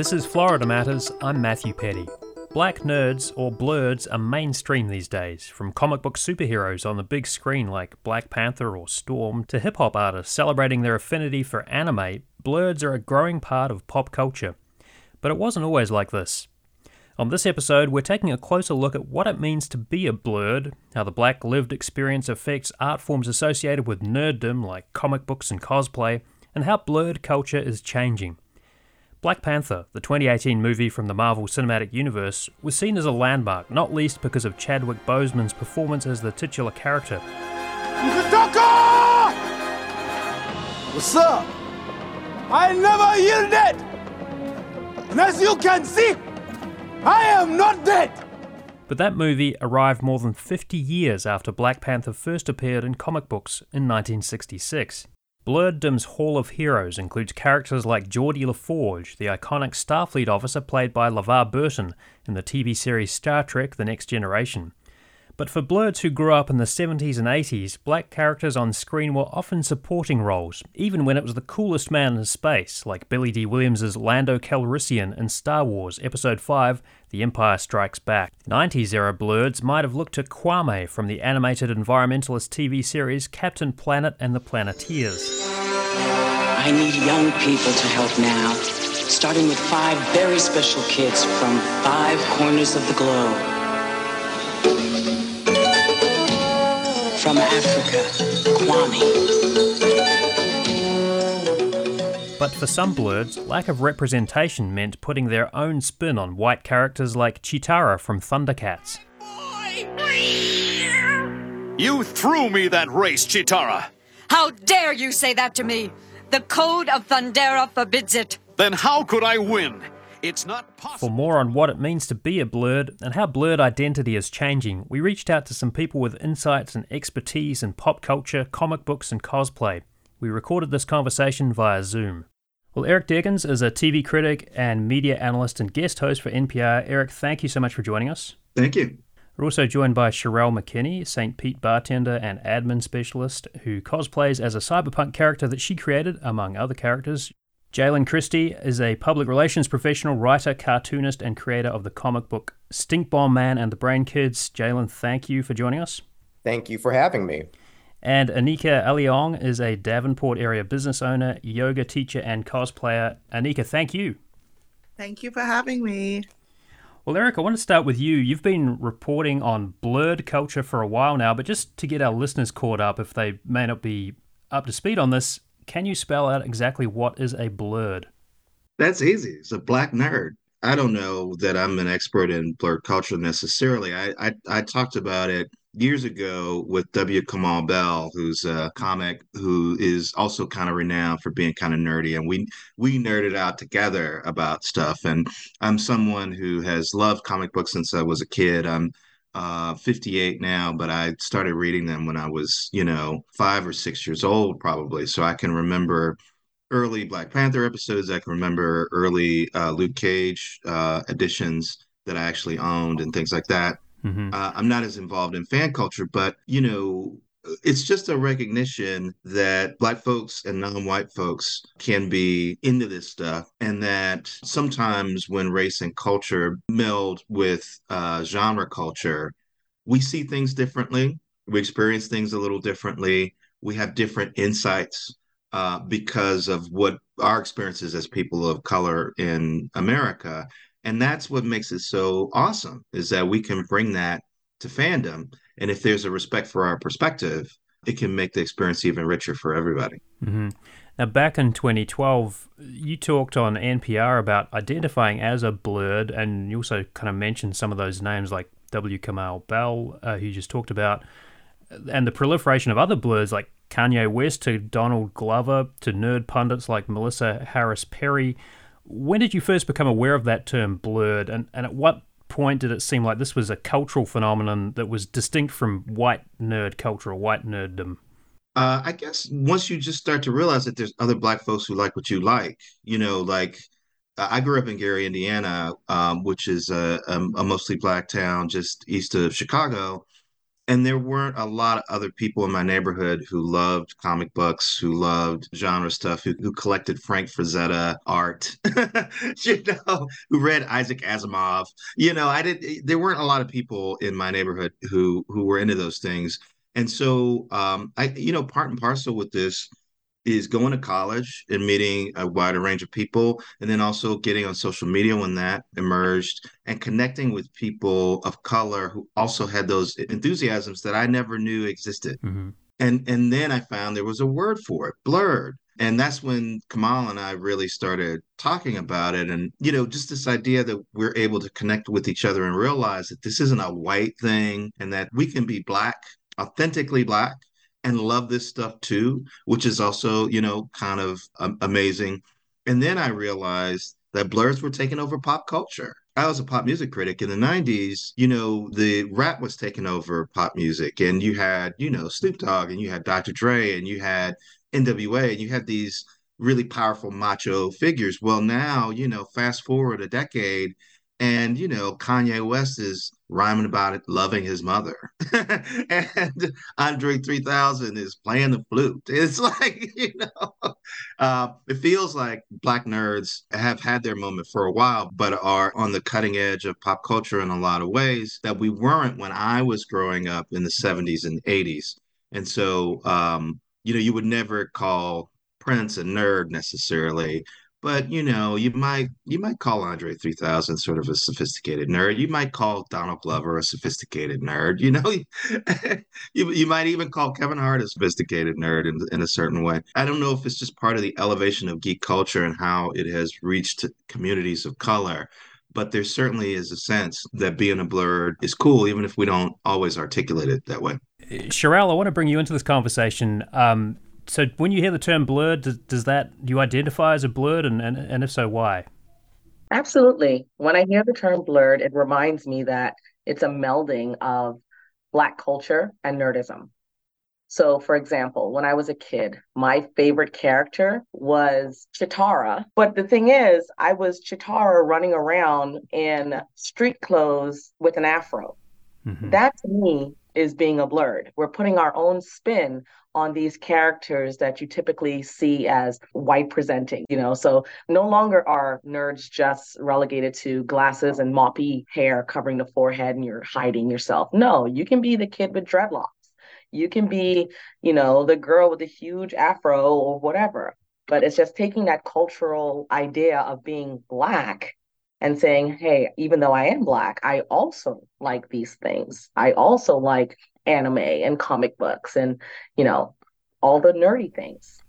This is Florida Matters. I'm Matthew Petty. Black nerds, or blerds, are mainstream these days, from comic book superheroes on the big screen like Black Panther or Storm to hip hop artists celebrating their affinity for anime. Blerds are a growing part of pop culture. But it wasn't always like this. On this episode, we're taking a closer look at what it means to be a blerd, how the black lived experience affects art forms associated with nerddom like comic books and cosplay, and how blerd culture is changing. Black Panther, the 2018 movie from the Marvel Cinematic Universe, was seen as a landmark, not least because of Chadwick Boseman's performance as the titular character. What's up? I never yielded! And as you can see, I am not dead! But that movie arrived more than 50 years after Black Panther first appeared in comic books in 1966. Blerddom's Hall of Heroes includes characters like Geordi LaForge, the iconic Starfleet officer played by LeVar Burton in the TV series Star Trek The Next Generation. But for blerds who grew up in the 70s and 80s, black characters on screen were often supporting roles, even when it was the coolest man in space, like Billy Dee Williams' Lando Calrissian in Star Wars Episode 5 The Empire Strikes Back. 90s era blerds might have looked to Kwame from the animated environmentalist TV series Captain Planet and the Planeteers. I need young people to help now, starting with five very special kids from five corners of the globe. From Africa, Kwame. But for some blerds, lack of representation meant putting their own spin on white characters like Cheetara from Thundercats. You threw me that race, Cheetara! How dare you say that to me? The Code of Thundera forbids it. Then how could I win? It's not possible. For more on what it means to be a blerd and how blerd identity is changing, we reached out to some people with insights and expertise in pop culture, comic books, and cosplay. We recorded this conversation via Zoom. Well, Eric Deggans is a TV critic and media analyst and guest host for NPR. Eric, thank you so much for joining us. Thank you. We're also joined by Sherelle McKinney, St. Pete bartender and admin specialist, who cosplays as a cyberpunk character that she created, among other characters. Jalen Christie is a public relations professional, writer, cartoonist, and creator of the comic book Stink Bomb Man and the Brain Kids. Jalen, thank you for joining us. Thank you for having me. And Anika Aleong is a Davenport area business owner, yoga teacher, and cosplayer. Anika, thank you. Thank you for having me. Well, Eric, I want to start with you. You've been reporting on blerd culture for a while now, but just to get our listeners caught up, if they may not be up to speed on this, can you spell out exactly what is a blerd? That's easy. It's a black nerd. I don't know that I'm an expert in blerd culture necessarily. I, I, I talked about it years ago with W. Kamau Bell, who's a comic who is also kind of renowned for being kind of nerdy, and we we nerded out together about stuff. And I'm someone who has loved comic books since I was a kid. I'm uh, 58 now, but I started reading them when I was, you know, five or six years old, probably. So I can remember early Black Panther episodes. I can remember early uh, Luke Cage uh, editions that I actually owned and things like that. Mm-hmm. Uh, I'm not as involved in fan culture, but you know, it's just a recognition that black folks and non-white folks can be into this stuff and that sometimes when race and culture meld with uh, genre culture we see things differently we experience things a little differently we have different insights uh, because of what our experiences as people of color in america and that's what makes it so awesome is that we can bring that to fandom and if there's a respect for our perspective, it can make the experience even richer for everybody. Mm-hmm. Now, back in 2012, you talked on NPR about identifying as a blerd, and you also kind of mentioned some of those names like W. Kamau Bell, uh, who you just talked about, and the proliferation of other blerds like Kanye West to Donald Glover to nerd pundits like Melissa Harris Perry. When did you first become aware of that term blerd, and, and at what point did it seem like this was a cultural phenomenon that was distinct from white nerd culture or white nerddom? Uh, I guess once you just start to realize that there's other black folks who like what you like, you know, like I grew up in Gary, Indiana, um, which is a, a, a, mostly black town just east of Chicago. And there weren't a lot of other people in my neighborhood who loved comic books, who loved genre stuff, who, who collected Frank Frazetta art, you know, who read Isaac Asimov. You know, I did. There weren't a lot of people in my neighborhood who who were into those things. And so, um, I, you know, part and parcel with this is going to college and meeting a wider range of people and then also getting on social media when that emerged and connecting with people of color who also had those enthusiasms that I never knew existed. Mm-hmm. And and then I found there was a word for it, blerd. And that's when Kamau and I really started talking about it. And, you know, just this idea that we're able to connect with each other and realize that this isn't a white thing and that we can be black, authentically black, and love this stuff too, which is also, you know, kind of um, amazing. And then I realized that blerds were taking over pop culture. I was a pop music critic in the 90s. You know, the rap was taking over pop music, and you had, you know, Snoop Dogg, and you had Dr. Dre, and you had NWA, and you had these really powerful macho figures. Well, now, you know, fast forward a decade, and, you know, Kanye West is rhyming about it, loving his mother. and Andre 3000 is playing the flute. It's like, you know, uh, it feels like black nerds have had their moment for a while, but are on the cutting edge of pop culture in a lot of ways that we weren't when I was growing up in the 70s and 80s. And so, um, you know, you would never call Prince a nerd necessarily, but you know, you might you might call Andre 3000 sort of a sophisticated nerd. You might call Donald Glover a sophisticated nerd. You know, you, you might even call Kevin Hart a sophisticated nerd in, in a certain way. I don't know if it's just part of the elevation of geek culture and how it has reached communities of color but there certainly is a sense that being a blerd is cool, even if we don't always articulate it that way. Sherelle, I want to bring you into this conversation. Um, so when you hear the term blerd, does, does that do you identify as a blerd, and, and and if so, why? Absolutely. When I hear the term blerd, it reminds me that it's a melding of Black culture and nerdism. So, for example, when I was a kid, my favorite character was Cheetara. But the thing is, I was Cheetara running around in street clothes with an afro. Mm-hmm. That to me is being a blerd. We're putting our own spin on these characters that you typically see as white presenting, you know. So no longer are nerds just relegated to glasses and moppy hair covering the forehead and you're hiding yourself. No, you can be the kid with dreadlocks. You can be, you know, the girl with a huge afro or whatever. But it's just taking that cultural idea of being black and saying, hey, even though I am black, I also like these things. I also like anime and comic books and, you know, all the nerdy things.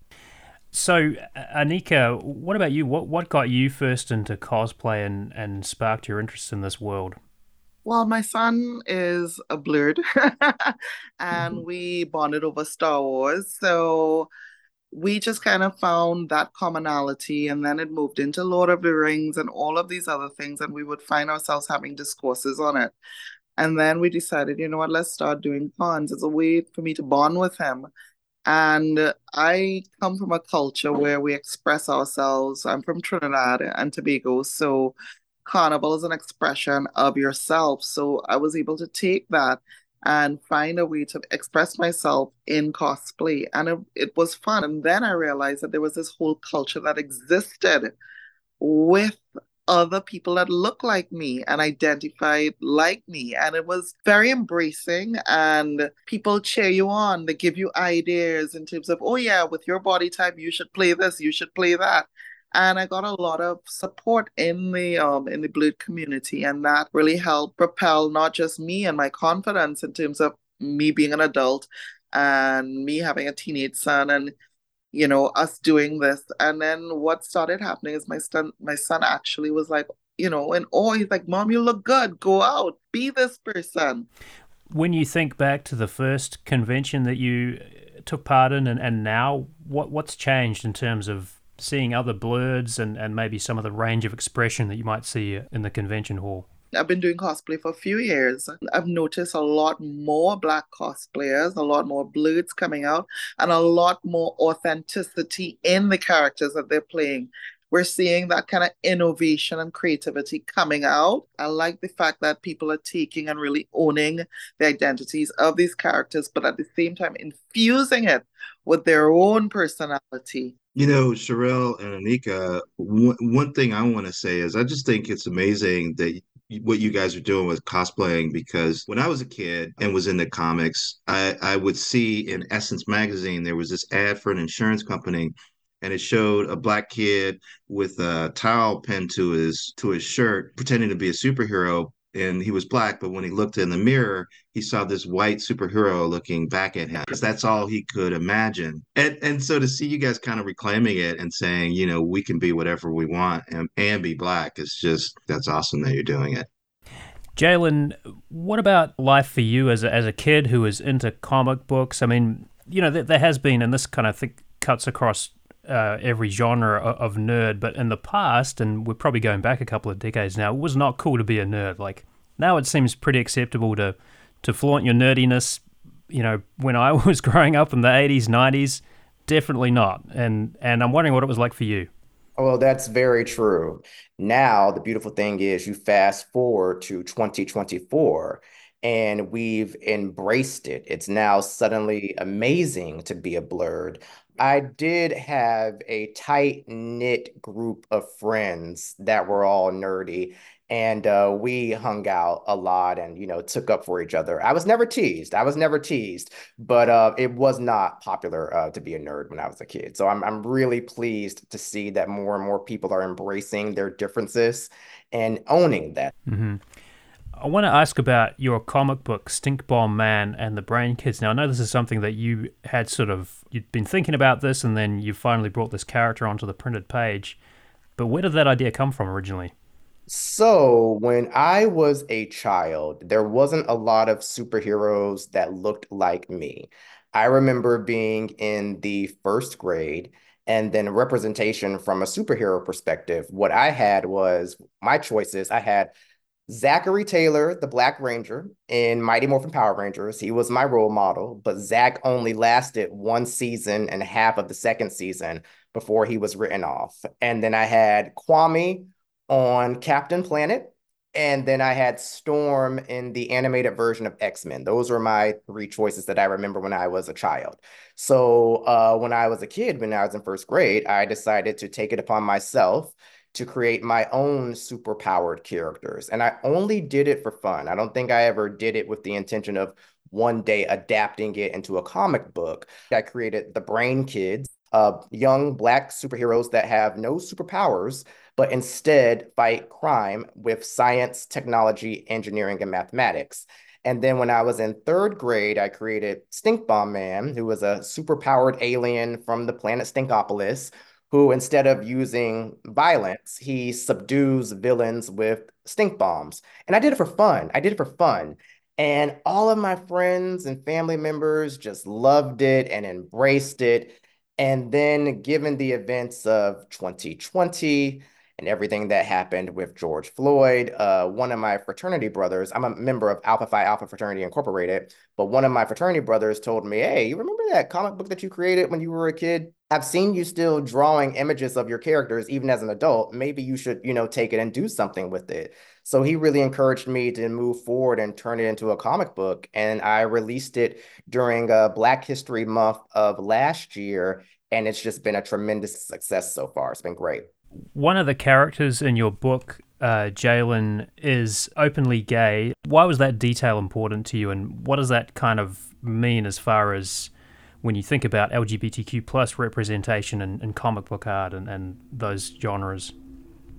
So, Anika, what about you? What what got you first into cosplay and, and sparked your interest in this world? Well, my son is a blerd, and mm-hmm. we bonded over Star Wars. So we just kind of found that commonality, and then it moved into Lord of the Rings and all of these other things, and we would find ourselves having discourses on it. And then we decided, you know what, let's start doing cons as a way for me to bond with him. And I come from a culture where we express ourselves. I'm from Trinidad and Tobago. So carnival is an expression of yourself. So I was able to take that and find a way to express myself in cosplay. And it, it was fun. And then I realized that there was this whole culture that existed with other people that look like me and identified like me. And it was very embracing. And people cheer you on. They give you ideas in terms of, oh, yeah, with your body type, you should play this, you should play that. And I got a lot of support in the um in the blerd community, and that really helped propel not just me and my confidence in terms of me being an adult and me having a teenage son and you know, us doing this. And then what started happening is my son, my son actually was like, you know, and oh, he's like, Mom, you look good. Go out, be this person. When you think back to the first convention that you took part in and, and now, what what's changed in terms of seeing other blerds and, and maybe some of the range of expression that you might see in the convention hall? I've been doing cosplay for a few years. I've noticed a lot more black cosplayers, a lot more blerds coming out, and a lot more authenticity in the characters that they're playing. We're seeing that kind of innovation and creativity coming out. I like the fact that people are taking and really owning the identities of these characters, but at the same time infusing it with their own personality. You know, Sherelle and Anika, one, one thing I want to say is I just think it's amazing that what you guys are doing with cosplaying because when I was a kid and was into comics, I, I would see in Essence magazine there was this ad for an insurance company and it showed a black kid with a towel pinned to his to his shirt pretending to be a superhero and he was black but when he looked in the mirror he saw this white superhero looking back at him because that's all he could imagine and and so to see you guys kind of reclaiming it and saying you know we can be whatever we want and, and be black is just that's awesome that you're doing it Jalen, what about life for you as a, as a kid who is into comic books? I mean, you know, there, there has been, and this kind of thing cuts across uh, every genre of nerd, but in the past, and we're probably going back a couple of decades now, it was not cool to be a nerd. Like now, it seems pretty acceptable to to flaunt your nerdiness. You know, when I was growing up in the '80s, '90s, definitely not. And and I'm wondering what it was like for you. Well, that's very true. Now, the beautiful thing is you fast forward to 2024 and we've embraced it. It's now suddenly amazing to be a blerd. I did have a tight knit group of friends that were all nerdy, and uh, we hung out a lot and you know took up for each other. I was never teased. I was never teased, but uh, it was not popular uh, to be a nerd when I was a kid. So I'm I'm really pleased to see that more and more people are embracing their differences and owning that. Mm-hmm. I want to ask about your comic book, Stink Bomb Man and the Brain Kids. Now, I know this is something that you had sort of, you'd been thinking about this and then you finally brought this character onto the printed page. But where did that idea come from originally? So, when I was a child, there wasn't a lot of superheroes that looked like me. I remember being in the first grade and then representation from a superhero perspective. What I had was my choices. I had Zachary Taylor, the Black Ranger in Mighty Morphin Power Rangers, he was my role model, but Zach only lasted one season and half of the second season before he was written off. And then I had Kwame on Captain Planet, and then I had Storm in the animated version of X Men. Those were my three choices that I remember when I was a child. So uh, when I was a kid, when I was in first grade, I decided to take it upon myself to create my own superpowered characters. And I only did it for fun. I don't think I ever did it with the intention of one day adapting it into a comic book. I created the Brain Kids, uh, young Black superheroes that have no superpowers, but instead fight crime with science, technology, engineering, and mathematics. And then when I was in third grade, I created Stink Bomb Man, who was a superpowered alien from the planet Stinkopolis who instead of using violence, he subdues villains with stink bombs. And I did it for fun. I did it for fun. And all of my friends and family members just loved it and embraced it. And then, given the events of 2020, and everything that happened with George Floyd. Uh, one of my fraternity brothers, I'm a member of Alpha Phi Alpha Fraternity Incorporated, but one of my fraternity brothers told me, Hey, you remember that comic book that you created when you were a kid? I've seen you still drawing images of your characters even as an adult. Maybe you should, you know, take it and do something with it. So he really encouraged me to move forward and turn it into a comic book. And I released it during uh, Black History Month of last year. And it's just been a tremendous success so far. It's been great one of the characters in your book, uh, Jalen, is openly gay. Why was that detail important to you, and what does that kind of mean as far as when you think about LGBTQ plus representation and, in comic book art and, and those genres?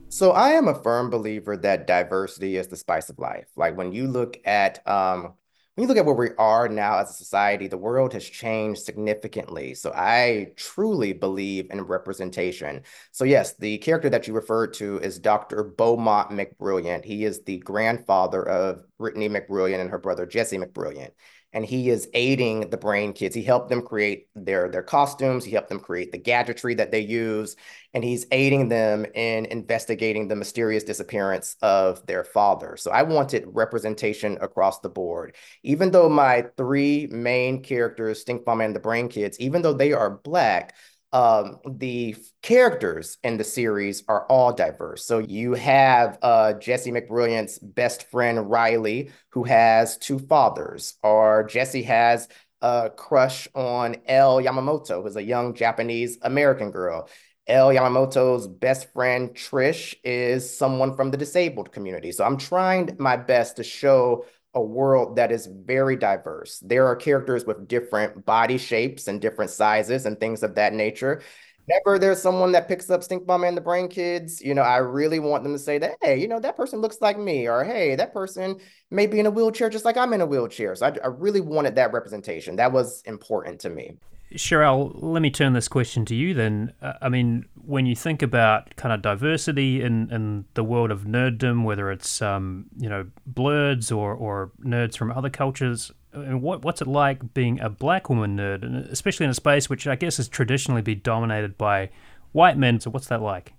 So I am a firm believer that diversity is the spice of life. Like when you look at um, when you look at where we are now as a society, the world has changed significantly. So I truly believe in representation. So yes, the character that you referred to is Dr. Beaumont McBrilliant. He is the grandfather of Brittany McBrilliant and her brother Jesse McBrilliant. And he is aiding the brain kids. He helped them create their their costumes. He helped them create the gadgetry that they use, and he's aiding them in investigating the mysterious disappearance of their father. So I wanted representation across the board. Even though my three main characters, Stink Bomb and the Brain Kids, even though they are black, um, the characters in the series are all diverse. So you have uh, Jessie McBrilliant's best friend Riley, who has two fathers, or Jesse has a crush on Elle Yamamoto, who's a young Japanese American girl. Elle Yamamoto's best friend Trish is someone from the disabled community. So I'm trying my best to show a world that is very diverse. There are characters with different body shapes and different sizes and things of that nature. Whenever there's someone that picks up Stink Bomb and the Brain Kids, you know, I really want them to say that, hey, you know, that person looks like me, or hey, that person may be in a wheelchair just like I'm in a wheelchair. So I, I really wanted that representation. That was important to me. Sherelle, let me turn this question to you then. Uh, I mean, when you think about kind of diversity in, in the world of nerddom, whether it's um, you know blerds or, or nerds from other cultures, and what what's it like being a black woman nerd, and especially in a space which I guess has traditionally been dominated by white men? So what's that like?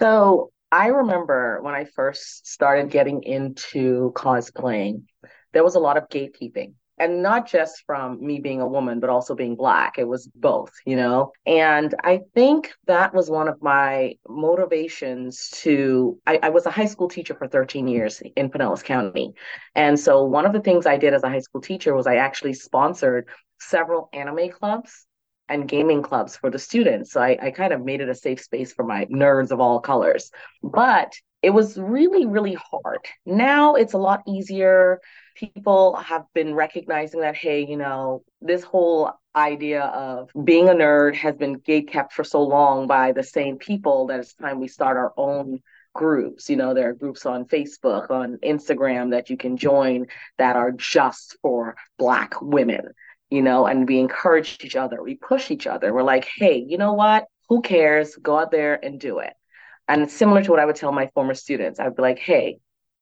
So I remember when I first started getting into cosplaying, there was a lot of gatekeeping and not just from me being a woman but also being black. It was both you know? And i think that was one of my motivations to I, I, was a high school teacher for 13 years in pinellas county. And so one of the things i did as a high school teacher was i actually sponsored several anime clubs and gaming clubs for the students. So I, I kind of made it a safe space for my nerds of all colors. But it was really really hard now it's a lot easier people have been recognizing that, hey, you know, this whole idea of being a nerd has been gate kept for so long by the same people that it's time we start our own groups. You know, there are groups on Facebook, on Instagram that you can join that are just for Black women, you know, and we encourage each other, we push each other. We're like, hey, you know what? Who cares? Go out there and do it. And it's similar to what I would tell my former students. I'd be like, hey,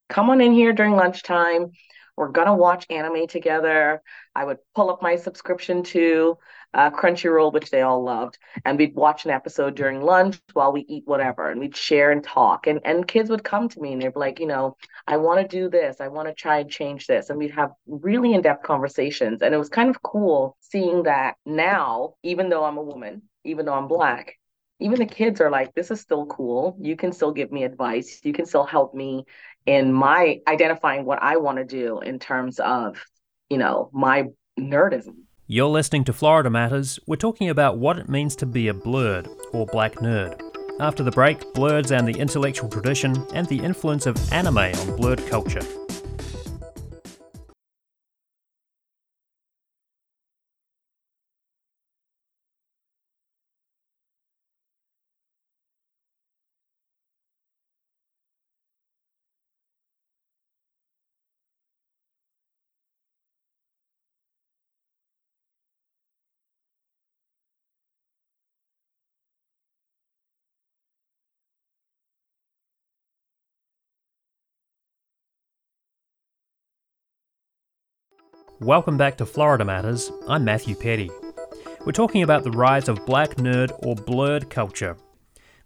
come on in here during lunchtime we're gonna watch anime together. I would pull up my subscription to uh, Crunchyroll, which they all loved, and we'd watch an episode during lunch while we eat whatever, and we'd share and talk. And and kids would come to me and they'd be like, you know, I want to do this, I want to try and change this, and we'd have really in depth conversations. And it was kind of cool seeing that now, even though I'm a woman, even though I'm black, even the kids are like, this is still cool. You can still give me advice. You can still help me in my identifying what I want to do in terms of, you know, my nerdism. You're listening to Florida Matters. We're talking about what it means to be a blerd or black nerd. After the break, blerds and the intellectual tradition and the influence of anime on blerd culture. Welcome back to Florida Matters. I'm Matthew Petty. We're talking about the rise of black nerd or blerd culture.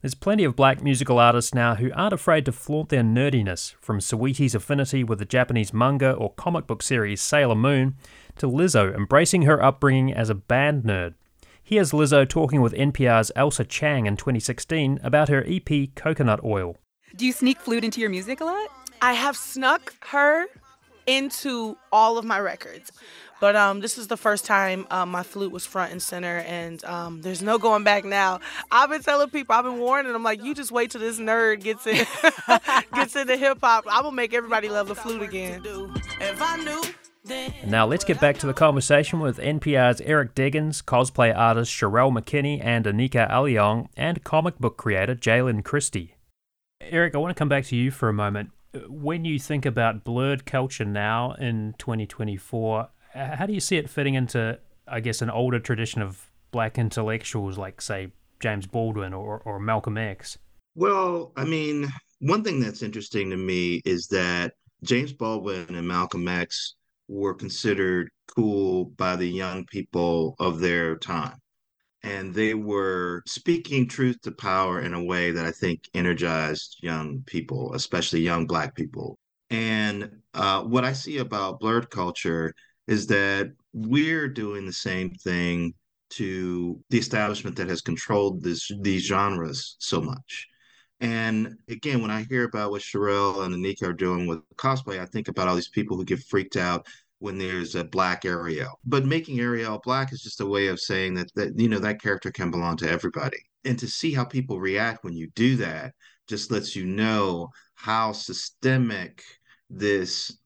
There's plenty of black musical artists now who aren't afraid to flaunt their nerdiness, from Saweetie's affinity with the Japanese manga or comic book series Sailor Moon, to Lizzo embracing her upbringing as a band nerd. Here's Lizzo talking with NPR's Ailsa Chang in 2016 about her EP Coconut Oil. Do you sneak flute into your music a lot? I have snuck her into all of my records. But um, this is the first time um, my flute was front and center, and um, there's no going back now. I've been telling people, I've been warning them, like, you just wait till this nerd gets in, gets into hip hop. I will make everybody love the flute again. Now let's get back to the conversation with NPR's Eric Deggans, cosplay artist Sherelle McKinney and Anika Aleong, and comic book creator Jalen Christie. Eric, I want to come back to you for a moment when you think about blerd culture now in 2024, how do you see it fitting into, I guess, an older tradition of black intellectuals like, say, James Baldwin or, or Malcolm X? Well, I mean, one thing that's interesting to me is that James Baldwin and Malcolm X were considered cool by the young people of their time. And they were speaking truth to power in a way that I think energized young people, especially young Black people. And uh, what I see about blerd culture is that we're doing the same thing to the establishment that has controlled this these genres so much. And again, when I hear about what Cherrelle and Anika are doing with cosplay, I think about all these people who get freaked out when there's a black Ariel. But making Ariel black is just a way of saying that that you know that character can belong to everybody. And to see how people react when you do that just lets you know how systemic this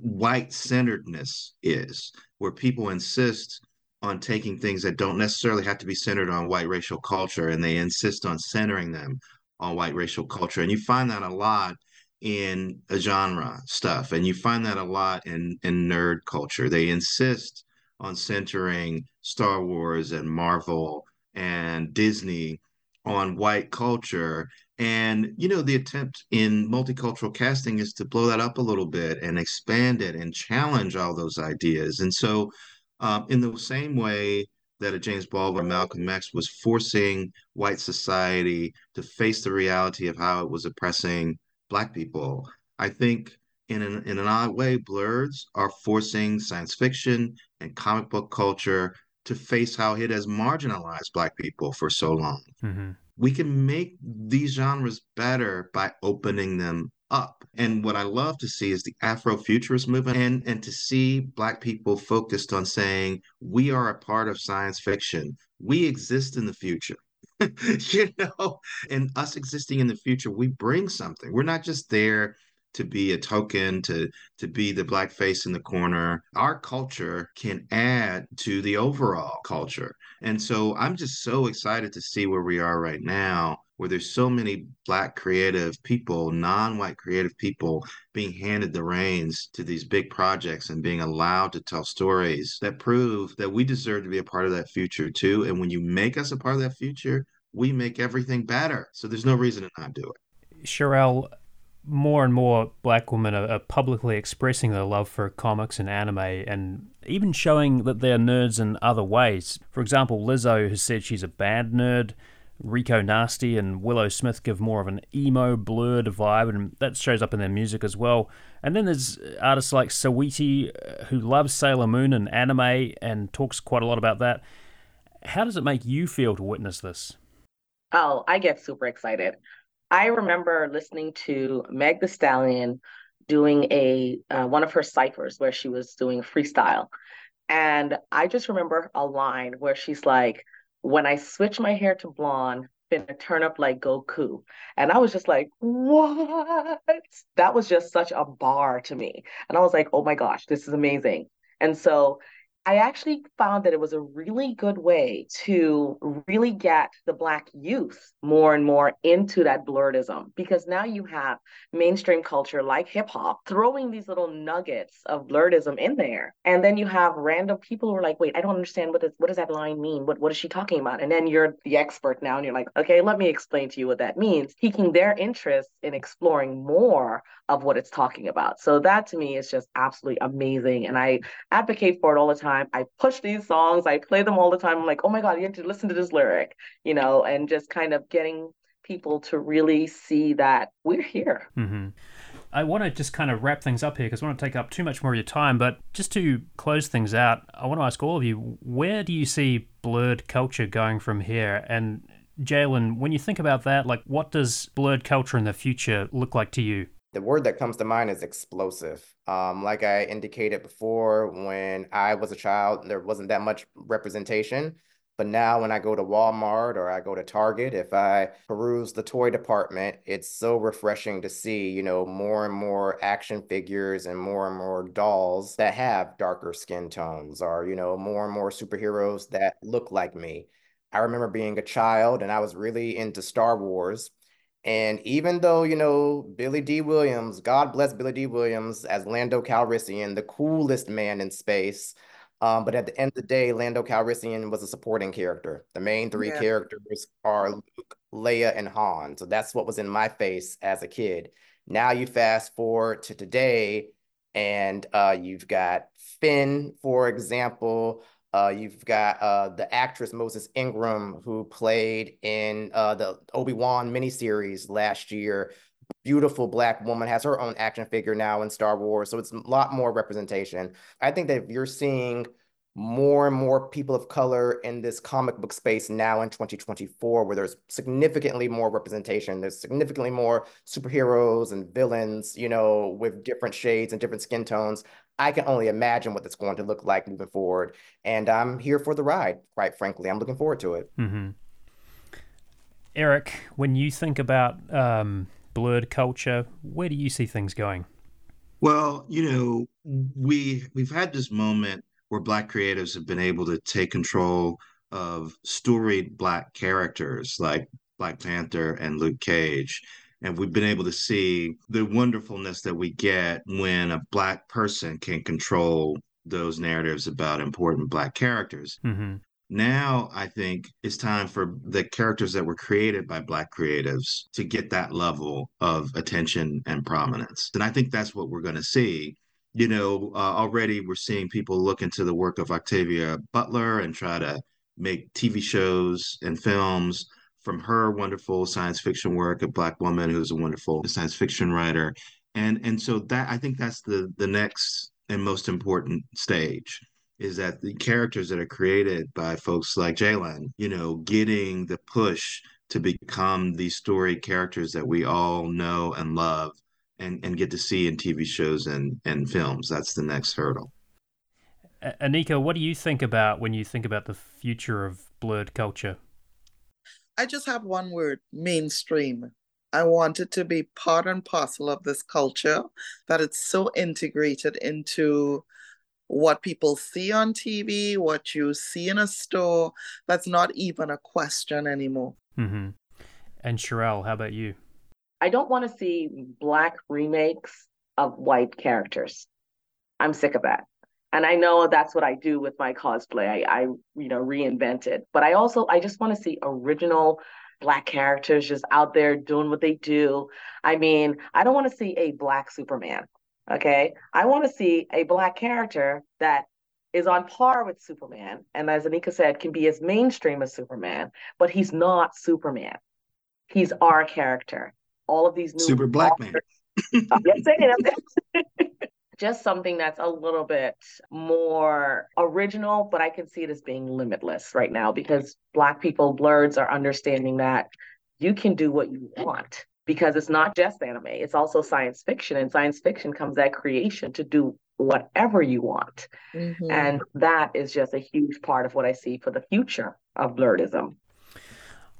white centeredness is, where people insist on taking things that don't necessarily have to be centered on white racial culture and they insist on centering them on white racial culture. And you find that a lot in a genre stuff, and you find that a lot in, in nerd culture. They insist on centering Star Wars and Marvel and Disney on white culture. And, you know, the attempt in multicultural casting is to blow that up a little bit and expand it and challenge all those ideas. And so, um, in the same way that a James Baldwin, Malcolm X was forcing white society to face the reality of how it was oppressing Black people. I think in an, in an odd way, blerds are forcing science fiction and comic book culture to face how it has marginalized Black people for so long. Mm-hmm. We can make these genres better by opening them up. And what I love to see is the Afrofuturist movement and, and to see Black people focused on saying, we are a part of science fiction. We exist in the future. you know, and us existing in the future, we bring something. We're not just there to be a token, to to be the black face in the corner. Our culture can add to the overall culture. And so I'm just so excited to see where we are right now where there's so many black creative people, non-white creative people being handed the reins to these big projects and being allowed to tell stories that prove that we deserve to be a part of that future too. And when you make us a part of that future, we make everything better. So there's no reason to not do it. Cherrelle, more and more black women are, publicly expressing their love for comics and anime and even showing that they're nerds in other ways. For example, Lizzo has said she's a bad nerd. Rico Nasty and Willow Smith give more of an emo, blerd vibe, and that shows up in their music as well. And then there's artists like Saweetie, uh, who loves Sailor Moon and anime and talks quite a lot about that. How does it make you feel to witness this? Oh, I get super excited. I remember listening to Meg the Stallion doing a uh, one of her ciphers where she was doing freestyle. And I just remember a line where she's like, when I switch my hair to blonde, finna turn up like Goku. And I was just like, what? That was just such a bar to me. And I was like, oh my gosh, this is amazing. And so I actually found that it was a really good way to really get the Black youth more and more into that blerdism because now you have mainstream culture like hip hop throwing these little nuggets of blerdism in there. And then you have random people who are like, wait, I don't understand what does that line mean? What, what is she talking about? And then you're the expert now and you're like, okay, let me explain to you what that means, piquing their interest in exploring more of what it's talking about. So that to me is just absolutely amazing. And I advocate for it all the time. I push these songs, I play them all the time. I'm like, oh my God, you have to listen to this lyric, you know, and just kind of getting people to really see that we're here. Mm-hmm. I want to just kind of wrap things up here because I want to take up too much more of your time. But just to close things out, I want to ask all of you where do you see blerd culture going from here? And Jalen, when you think about that, like what does blerd culture in the future look like to you? the word that comes to mind is explosive. Um, like I indicated before, when I was a child, there wasn't that much representation. But now, when I go to Walmart or I go to Target, if I peruse the toy department, it's so refreshing to see, you know, more and more action figures and more and more dolls that have darker skin tones, or, you know, more and more superheroes that look like me. I remember being a child and I was really into Star Wars. And even though, you know, Billy Dee Williams, God bless Billy Dee Williams as Lando Calrissian, the coolest man in space. Um, but at the end of the day, Lando Calrissian was a supporting character. The main three yeah. characters are Luke, Leia, and Han. So that's what was in my face as a kid. Now you fast forward to today, And uh, you've got Finn, for example. Uh, you've got uh, the actress Moses Ingram, who played in uh, the Obi Wan miniseries last year. Beautiful black woman has her own action figure now in Star Wars, so it's a lot more representation. I think that you're seeing more and more people of color in this comic book space now in 2024, where there's significantly more representation. There's significantly more superheroes and villains, you know, with different shades and different skin tones. I can only imagine what it's going to look like moving forward. And I'm here for the ride, quite frankly. I'm looking forward to it. Mm-hmm. Eric, when you think about um, blerd culture, where do you see things going? Well, you know, we we've had this moment where black creatives have been able to take control of storied black characters like Black Panther and Luke Cage. And we've been able to see the wonderfulness that we get when a black person can control those narratives about important black characters. Mm-hmm. Now, I think it's time for the characters that were created by Black creatives to get that level of attention and prominence. And I think that's what we're going to see you know, uh, already we're seeing people look into the work of Octavia Butler and try to make TV shows and films from her wonderful science fiction work, a black woman who's a wonderful science fiction writer. And and so that I think that's the the next and most important stage is that the characters that are created by folks like Jalen, you know, getting the push to become these story characters that we all know and love and, and get to see in TV shows and, and films. That's the next hurdle. Anika, what do you think about when you think about the future of blerd culture? I just have one word mainstream. I want it to be part and parcel of this culture, that it's so integrated into what people see on TV, what you see in a store. That's not even a question anymore. Mm-hmm. And Sherelle, how about you? I don't want to see black remakes of white characters. I'm sick of that. And I know that's what I do with my cosplay. I, I you know, reinvent it. But I also I just want to see original black characters just out there doing what they do. I mean, I don't want to see a black Superman. Okay. I want to see a black character that is on par with Superman. And as Anika said, can be as mainstream as Superman, but he's not Superman. He's our character all of these new super black man. Just something that's a little bit more original, but I can see it as being limitless right now because Black people, blerds are understanding that you can do what you want because it's not just anime, it's also science fiction. And science fiction comes at creation to do whatever you want. Mm-hmm. And that is just a huge part of what I see for the future of blerdism.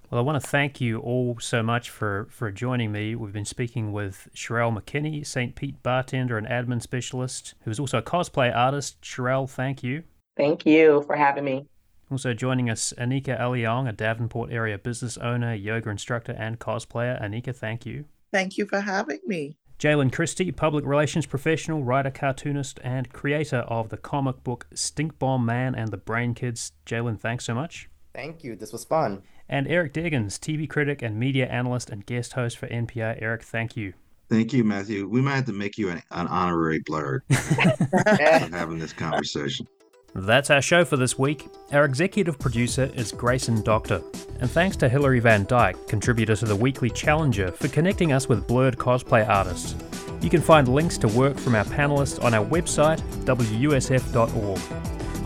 Well, I want to thank you all so much for, for joining me. We've been speaking with Sherelle McKinney, St. Pete bartender and admin specialist, who is also a cosplay artist. Sherelle, thank you. Thank you for having me. Also joining us, Anika Aleong, a Davenport area business owner, yoga instructor, and cosplayer. Anika, thank you. Thank you for having me. Jalen Christie, public relations professional, writer, cartoonist, and creator of the comic book Stink Bomb Man and the Brain Kids. Jalen, thanks so much. Thank you. This was fun and Eric Deggans, TV critic and media analyst and guest host for NPR. Eric, thank you. Thank you, Matthew. We might have to make you an, an honorary for having this conversation. That's our show for this week. Our executive producer is Grayson Doctor. And thanks to Hilary Van Dyke, contributor to the Weekly Challenger, for connecting us with blerd cosplay artists. You can find links to work from our panelists on our website, wusf.org.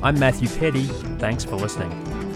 I'm Matthew Petty. Thanks for listening.